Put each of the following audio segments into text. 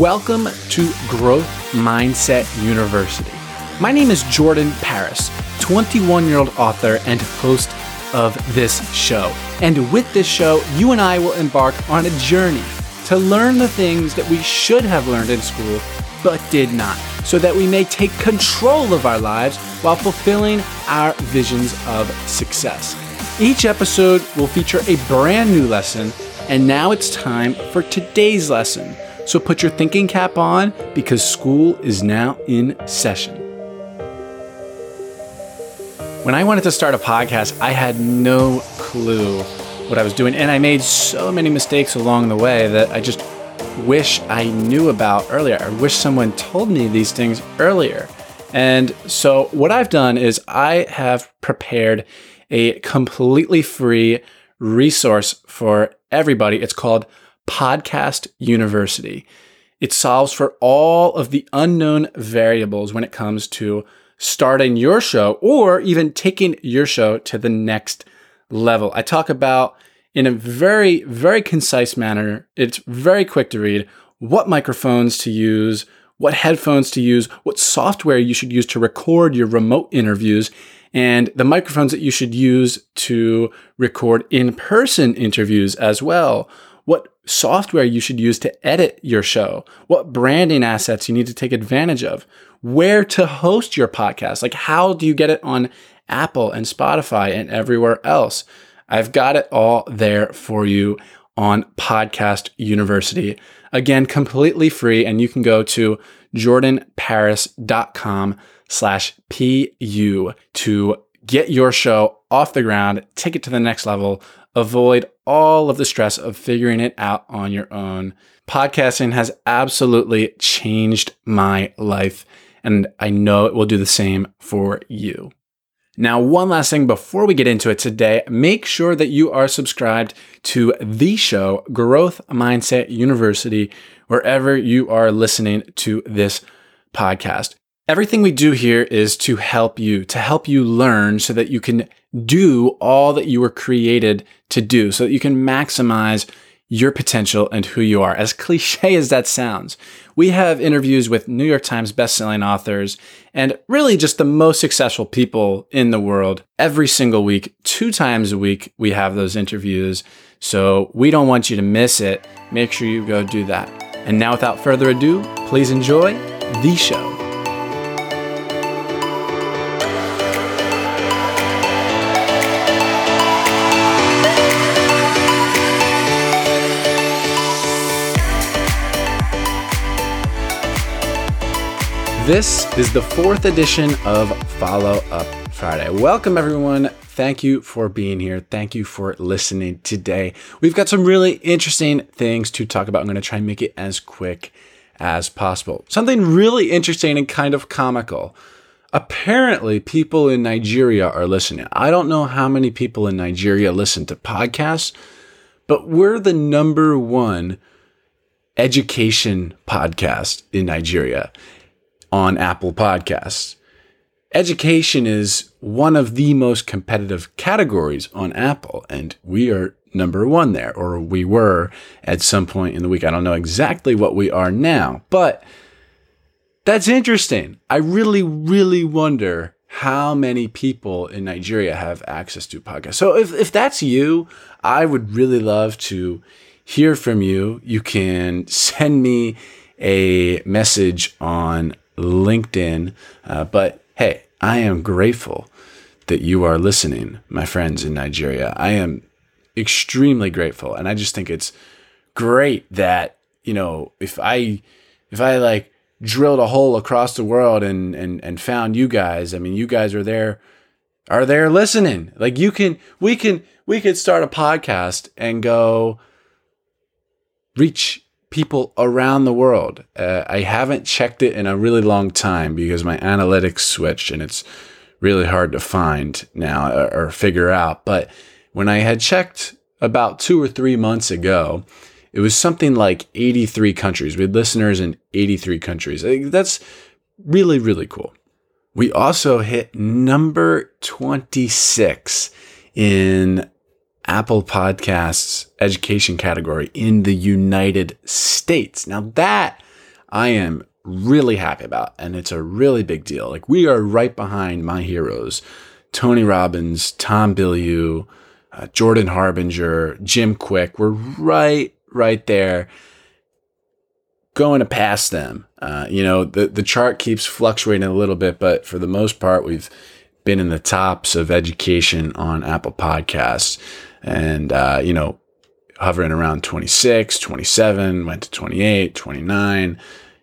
Welcome to Growth Mindset University. My name is Jordan Paris, 21 year old author and host of this show. And with this show, you and I will embark on a journey to learn the things that we should have learned in school but did not, so that we may take control of our lives while fulfilling our visions of success. Each episode will feature a brand new lesson, and now it's time for today's lesson. So put your thinking cap on because school is now in session. When I wanted to start a podcast, I had no clue what I was doing, and I made so many mistakes along the way that I just wish I knew about earlier. I wish someone told me these things earlier. And so, what I've done is I have prepared a completely free resource for everybody. It's called Podcast University. It solves for all of the unknown variables when it comes to starting your show or even taking your show to the next level. I talk about in a very, very concise manner. It's very quick to read what microphones to use, what headphones to use, what software you should use to record your remote interviews, and the microphones that you should use to record in person interviews as well. What software you should use to edit your show, what branding assets you need to take advantage of, where to host your podcast, like how do you get it on Apple and Spotify and everywhere else. I've got it all there for you on Podcast University. Again, completely free, and you can go to jordanparis.com slash PU to get your show off the ground, take it to the next level, avoid all of the stress of figuring it out on your own. Podcasting has absolutely changed my life, and I know it will do the same for you. Now, one last thing before we get into it today, make sure that you are subscribed to the show, Growth Mindset University, wherever you are listening to this podcast. Everything we do here is to help you, to help you learn so that you can do all that you were created to do, so that you can maximize your potential and who you are. As cliche as that sounds, we have interviews with New York Times bestselling authors and really just the most successful people in the world every single week. Two times a week, we have those interviews. So we don't want you to miss it. Make sure you go do that. And now, without further ado, please enjoy the show. This is the fourth edition of Follow Up Friday. Welcome, everyone. Thank you for being here. Thank you for listening today. We've got some really interesting things to talk about. I'm going to try and make it as quick as possible. Something really interesting and kind of comical. Apparently, people in Nigeria are listening. I don't know how many people in Nigeria listen to podcasts, but we're the number one education podcast in Nigeria on Apple Podcasts. Education is one of the most competitive categories on Apple, and we are number one there, or we were at some point in the week. I don't know exactly what we are now, but that's interesting. I really, really wonder how many people in Nigeria have access to podcasts. So if, if that's you, I would really love to hear from you. You can send me a message on LinkedIn. Uh, but hey, I am grateful that you are listening, my friends in Nigeria. I am extremely grateful. And I just think it's great that, you know, if I, if I like drilled a hole across the world and, and, and found you guys, I mean, you guys are there, are there listening. Like you can, we can, we could start a podcast and go reach people around the world. Uh, I haven't checked it in a really long time because my analytics switched and it's really hard to find now or, or figure out. But when I had checked about two or three months ago, it was something like 83 countries. We had listeners in 83 countries. That's really, really cool. We also hit number 26 in Apple Podcasts education category in the United States. Now, that I am really happy about, and it's a really big deal. Like we are right behind my heroes, Tony Robbins, Tom Bilyeu, uh, Jordan Harbinger, Jim Kwik. We're right, right there, going to pass them. Uh, you know, the the chart keeps fluctuating a little bit, but for the most part, we've been in the tops of education on Apple Podcasts, and uh, you know, hovering around 26, 27, went to 28, 29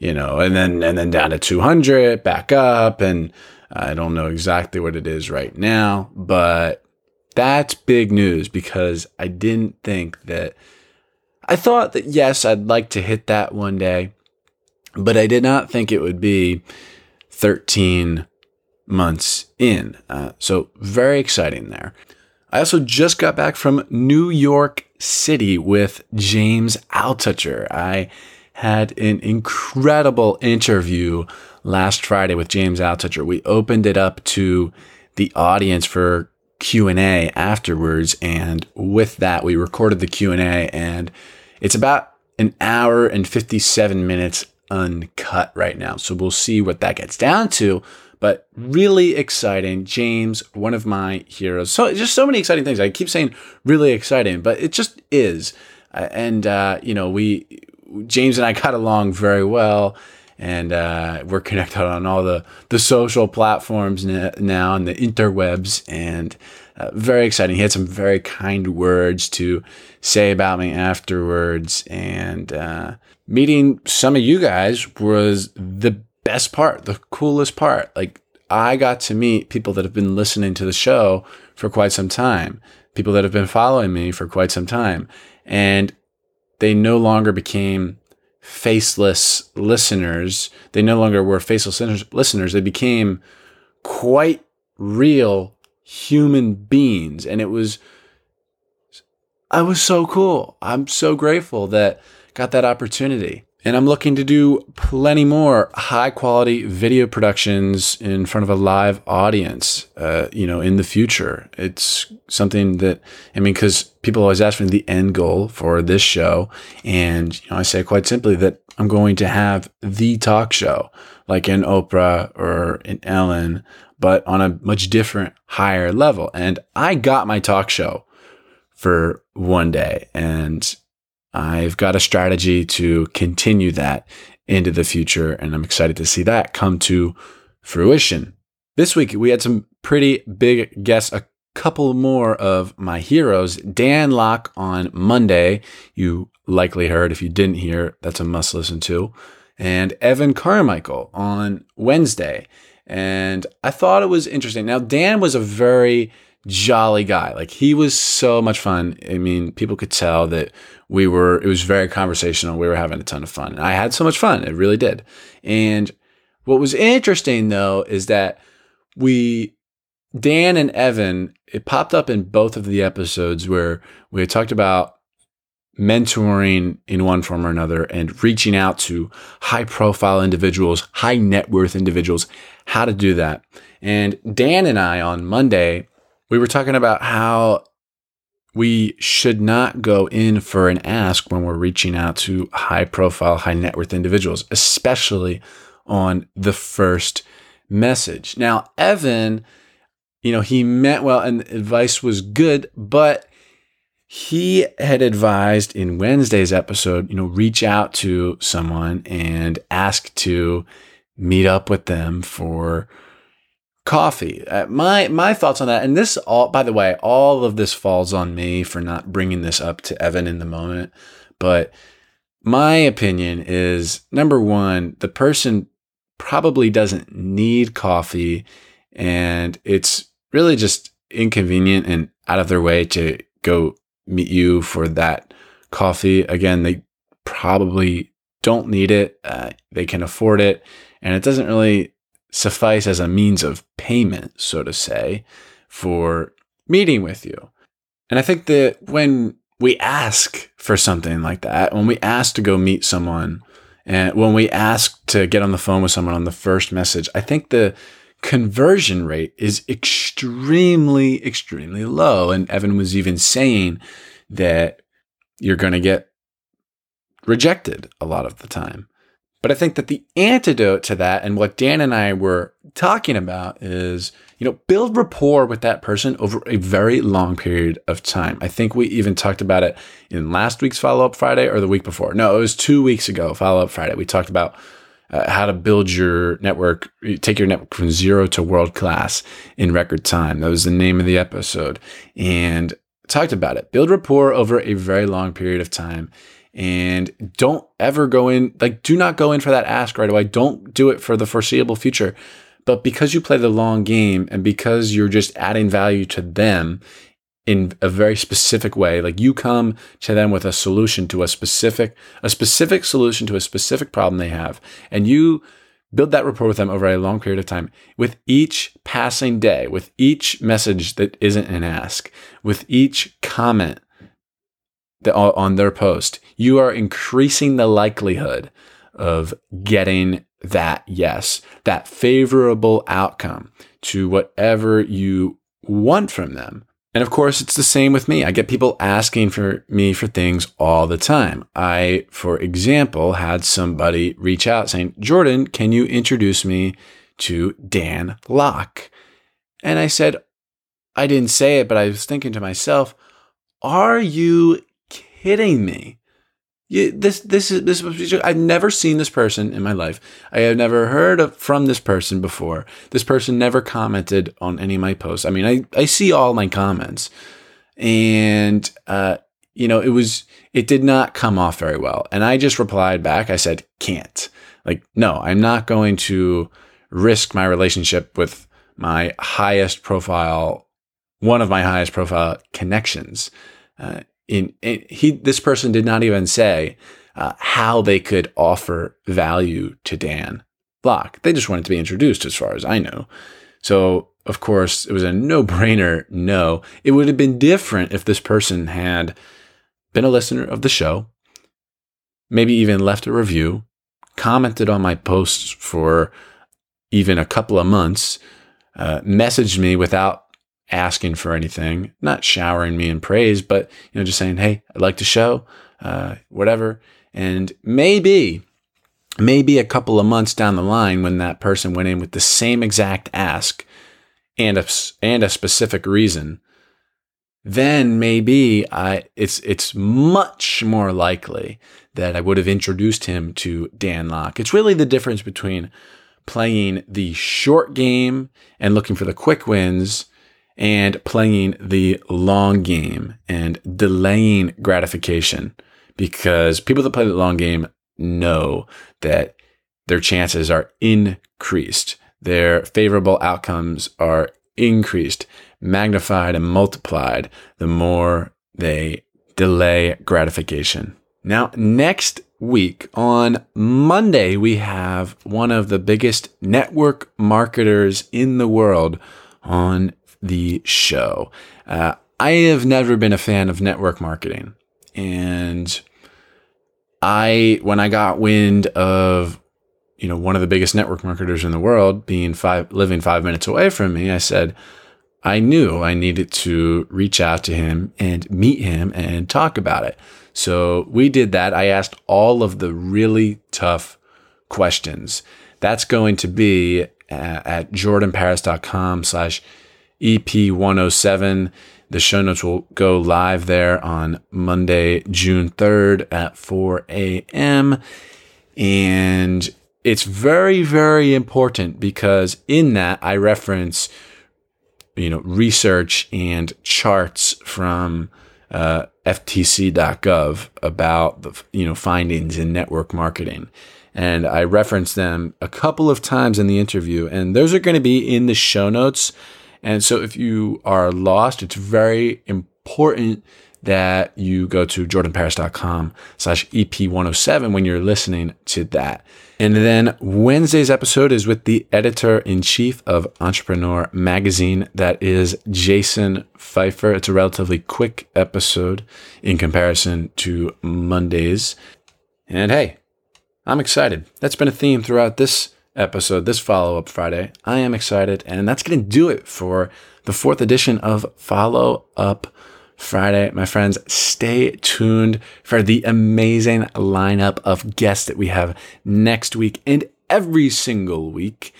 you know, and then and then down to 200, back up, and I don't know exactly what it is right now, but that's big news because I didn't think that. I thought that yes, I'd like to hit that one day, but I did not think it would be 13 months in. Uh, so very exciting there. I also just got back from New York City with James Altucher. I had an incredible interview last Friday with James Altucher. We opened it up to the audience for Q&A afterwards and with that we recorded the Q&A and it's about an hour and 57 minutes uncut right now. So we'll see what that gets down to, but really exciting. James, one of my heroes. So just so many exciting things. I keep saying really exciting, but it just is. Uh, and uh, you know, we James and I got along very well, and uh, we're connected on all the the social platforms now and the interwebs, and uh, very exciting. He had some very kind words to say about me afterwards, and uh, meeting some of you guys was the best part, the coolest part. Like I got to meet people that have been listening to the show for quite some time, people that have been following me for quite some time, and they no longer became faceless listeners. They no longer were faceless listeners. They became quite real human beings. And it was, I was so cool. I'm so grateful that got that opportunity. And I'm looking to do plenty more high quality video productions in front of a live audience, uh, you know, in the future. It's something that, I mean, because people always ask me the end goal for this show. And, you know, I say quite simply that I'm going to have the talk show, like in Oprah or in Ellen, but on a much different, higher level. And I got my talk show for one day. And I've got a strategy to continue that into the future, and I'm excited to see that come to fruition. This week, we had some pretty big guests, a couple more of my heroes. Dan Lok on Monday, you likely heard. If you didn't hear, that's a must listen to. And Evan Carmichael on Wednesday. And I thought it was interesting. Now, Dan was a very jolly guy. Like he was so much fun. I mean, people could tell that we were, it was very conversational. We were having a ton of fun. And I had so much fun. It really did. And what was interesting though is that we, Dan and Evan, it popped up in both of the episodes where we talked about mentoring in one form or another and reaching out to high profile individuals, high net worth individuals, how to do that. And Dan and I on Monday we were talking about how we should not go in for an ask when we're reaching out to high profile, high net worth individuals, especially on the first message. Now, Evan, you know, he meant well and advice was good, but he had advised in Wednesday's episode, you know, reach out to someone and ask to meet up with them for coffee. Uh, my my thoughts on that, and this all by the way, all of this falls on me for not bringing this up to Evan in the moment. But my opinion is number one, the person probably doesn't need coffee, and it's really just inconvenient and out of their way to go meet you for that coffee. Again, they probably don't need it. Uh, they can afford it, and it doesn't really suffice as a means of payment, so to say, for meeting with you. And I think that when we ask for something like that, when we ask to go meet someone, and when we ask to get on the phone with someone on the first message, I think the conversion rate is extremely, extremely low. And Evan was even saying that you're going to get rejected a lot of the time But I think that the antidote to that and what Dan and I were talking about is, you know, build rapport with that person over a very long period of time. I think we even talked about it in last week's follow up Friday or the week before. No, it was two weeks ago, follow up Friday. We talked about uh, how to build your network, take your network from zero to world class in record time. That was the name of the episode. And talked about it. Build rapport over a very long period of time and don't ever go in like do not go in for that ask right away. Don't do it for the foreseeable future. But because you play the long game and because you're just adding value to them in a very specific way like you come to them with a solution to a specific a specific solution to a specific problem they have. And you build that rapport with them over a long period of time. With each passing day with each message that isn't an ask with each comment the, on their post, you are increasing the likelihood of getting that yes, that favorable outcome to whatever you want from them. And of course, it's the same with me. I get people asking for me for things all the time. I, for example, had somebody reach out saying, Jordan, can you introduce me to Dan Lok? And I said, I didn't say it, but I was thinking to myself, are you kidding me? You, this this is this I've never seen this person in my life. I have never heard of, from this person before. This person never commented on any of my posts. I mean, I I see all my comments, and uh, you know, it was it did not come off very well. And I just replied back. I said, "Can't." Like, no, I'm not going to risk my relationship with my highest profile, one of my highest profile connections. Uh, in, in he this person did not even say uh, how they could offer value to Dan Lok. They just wanted to be introduced, as far as I know. So of course it was a no brainer. No, it would have been different if this person had been a listener of the show, maybe even left a review, commented on my posts for even a couple of months, uh, messaged me without asking for anything, not showering me in praise, but you know, just saying, "Hey, I'd like to show, uh, whatever." And maybe, maybe a couple of months down the line, when that person went in with the same exact ask and a and a specific reason, then maybe I it's it's much more likely that I would have introduced him to Dan Lok. It's really the difference between playing the short game and looking for the quick wins and playing the long game and delaying gratification because people that play the long game know that their chances are increased. Their favorable outcomes are increased, magnified, and multiplied the more they delay gratification. Now, next week on Monday, we have one of the biggest network marketers in the world on the show. Uh, I have never been a fan of network marketing. And I, when I got wind of, you know, one of the biggest network marketers in the world being five, living five minutes away from me, I said, I knew I needed to reach out to him and meet him and talk about it. So we did that. I asked all of the really tough questions. That's going to be at, at jordanparis.com slash EP 107. The show notes will go live there on Monday, June 3rd at 4 a.m. And it's very, very important because in that I reference, you know, research and charts from uh, FTC.gov about the, you know, findings in network marketing. And I reference them a couple of times in the interview, and those are going to be in the show notes. And so if you are lost, it's very important that you go to jordanparis.com slash EP107 when you're listening to that. And then Wednesday's episode is with the editor in chief of Entrepreneur Magazine. That is Jason Feifer. It's a relatively quick episode in comparison to Monday's. And hey, I'm excited. That's been a theme throughout this episode, this follow up Friday. I am excited, and that's going to do it for the fourth edition of Follow Up Friday. My friends, stay tuned for the amazing lineup of guests that we have next week and every single week.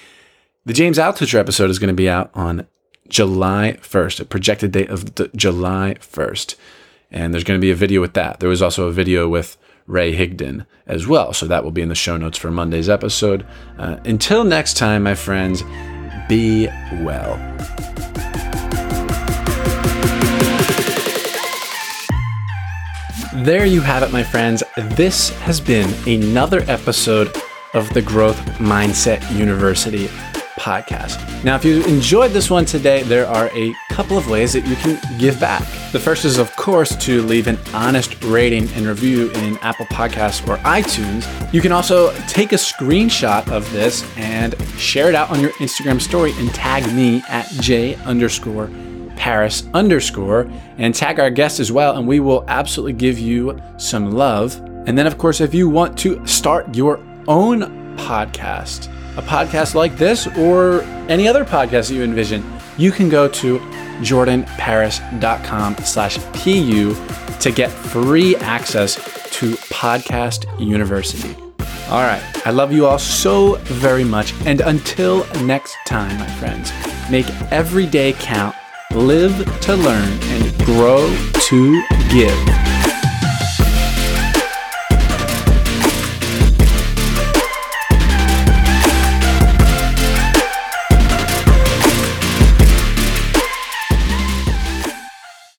The James Altucher episode is going to be out on July 1st, a projected date of July 1st. And there's going to be a video with that. There was also a video with Ray Higdon as well. So that will be in the show notes for Monday's episode. Uh, until next time, my friends, be well. There you have it, my friends. This has been another episode of the Growth Mindset University podcast. Now, if you enjoyed this one today, there are a couple of ways that you can give back. The first is, of course, to leave an honest rating and review in Apple Podcasts or iTunes. You can also take a screenshot of this and share it out on your Instagram story and tag me at J underscore Paris underscore and tag our guest as well, and we will absolutely give you some love. And then, of course, if you want to start your own podcast, a podcast like this or any other podcast that you envision, you can go to jordanparis.com slash pu to get free access to Podcast University. All right. I love you all so very much. And until next time, my friends, make every day count, live to learn, and grow to give.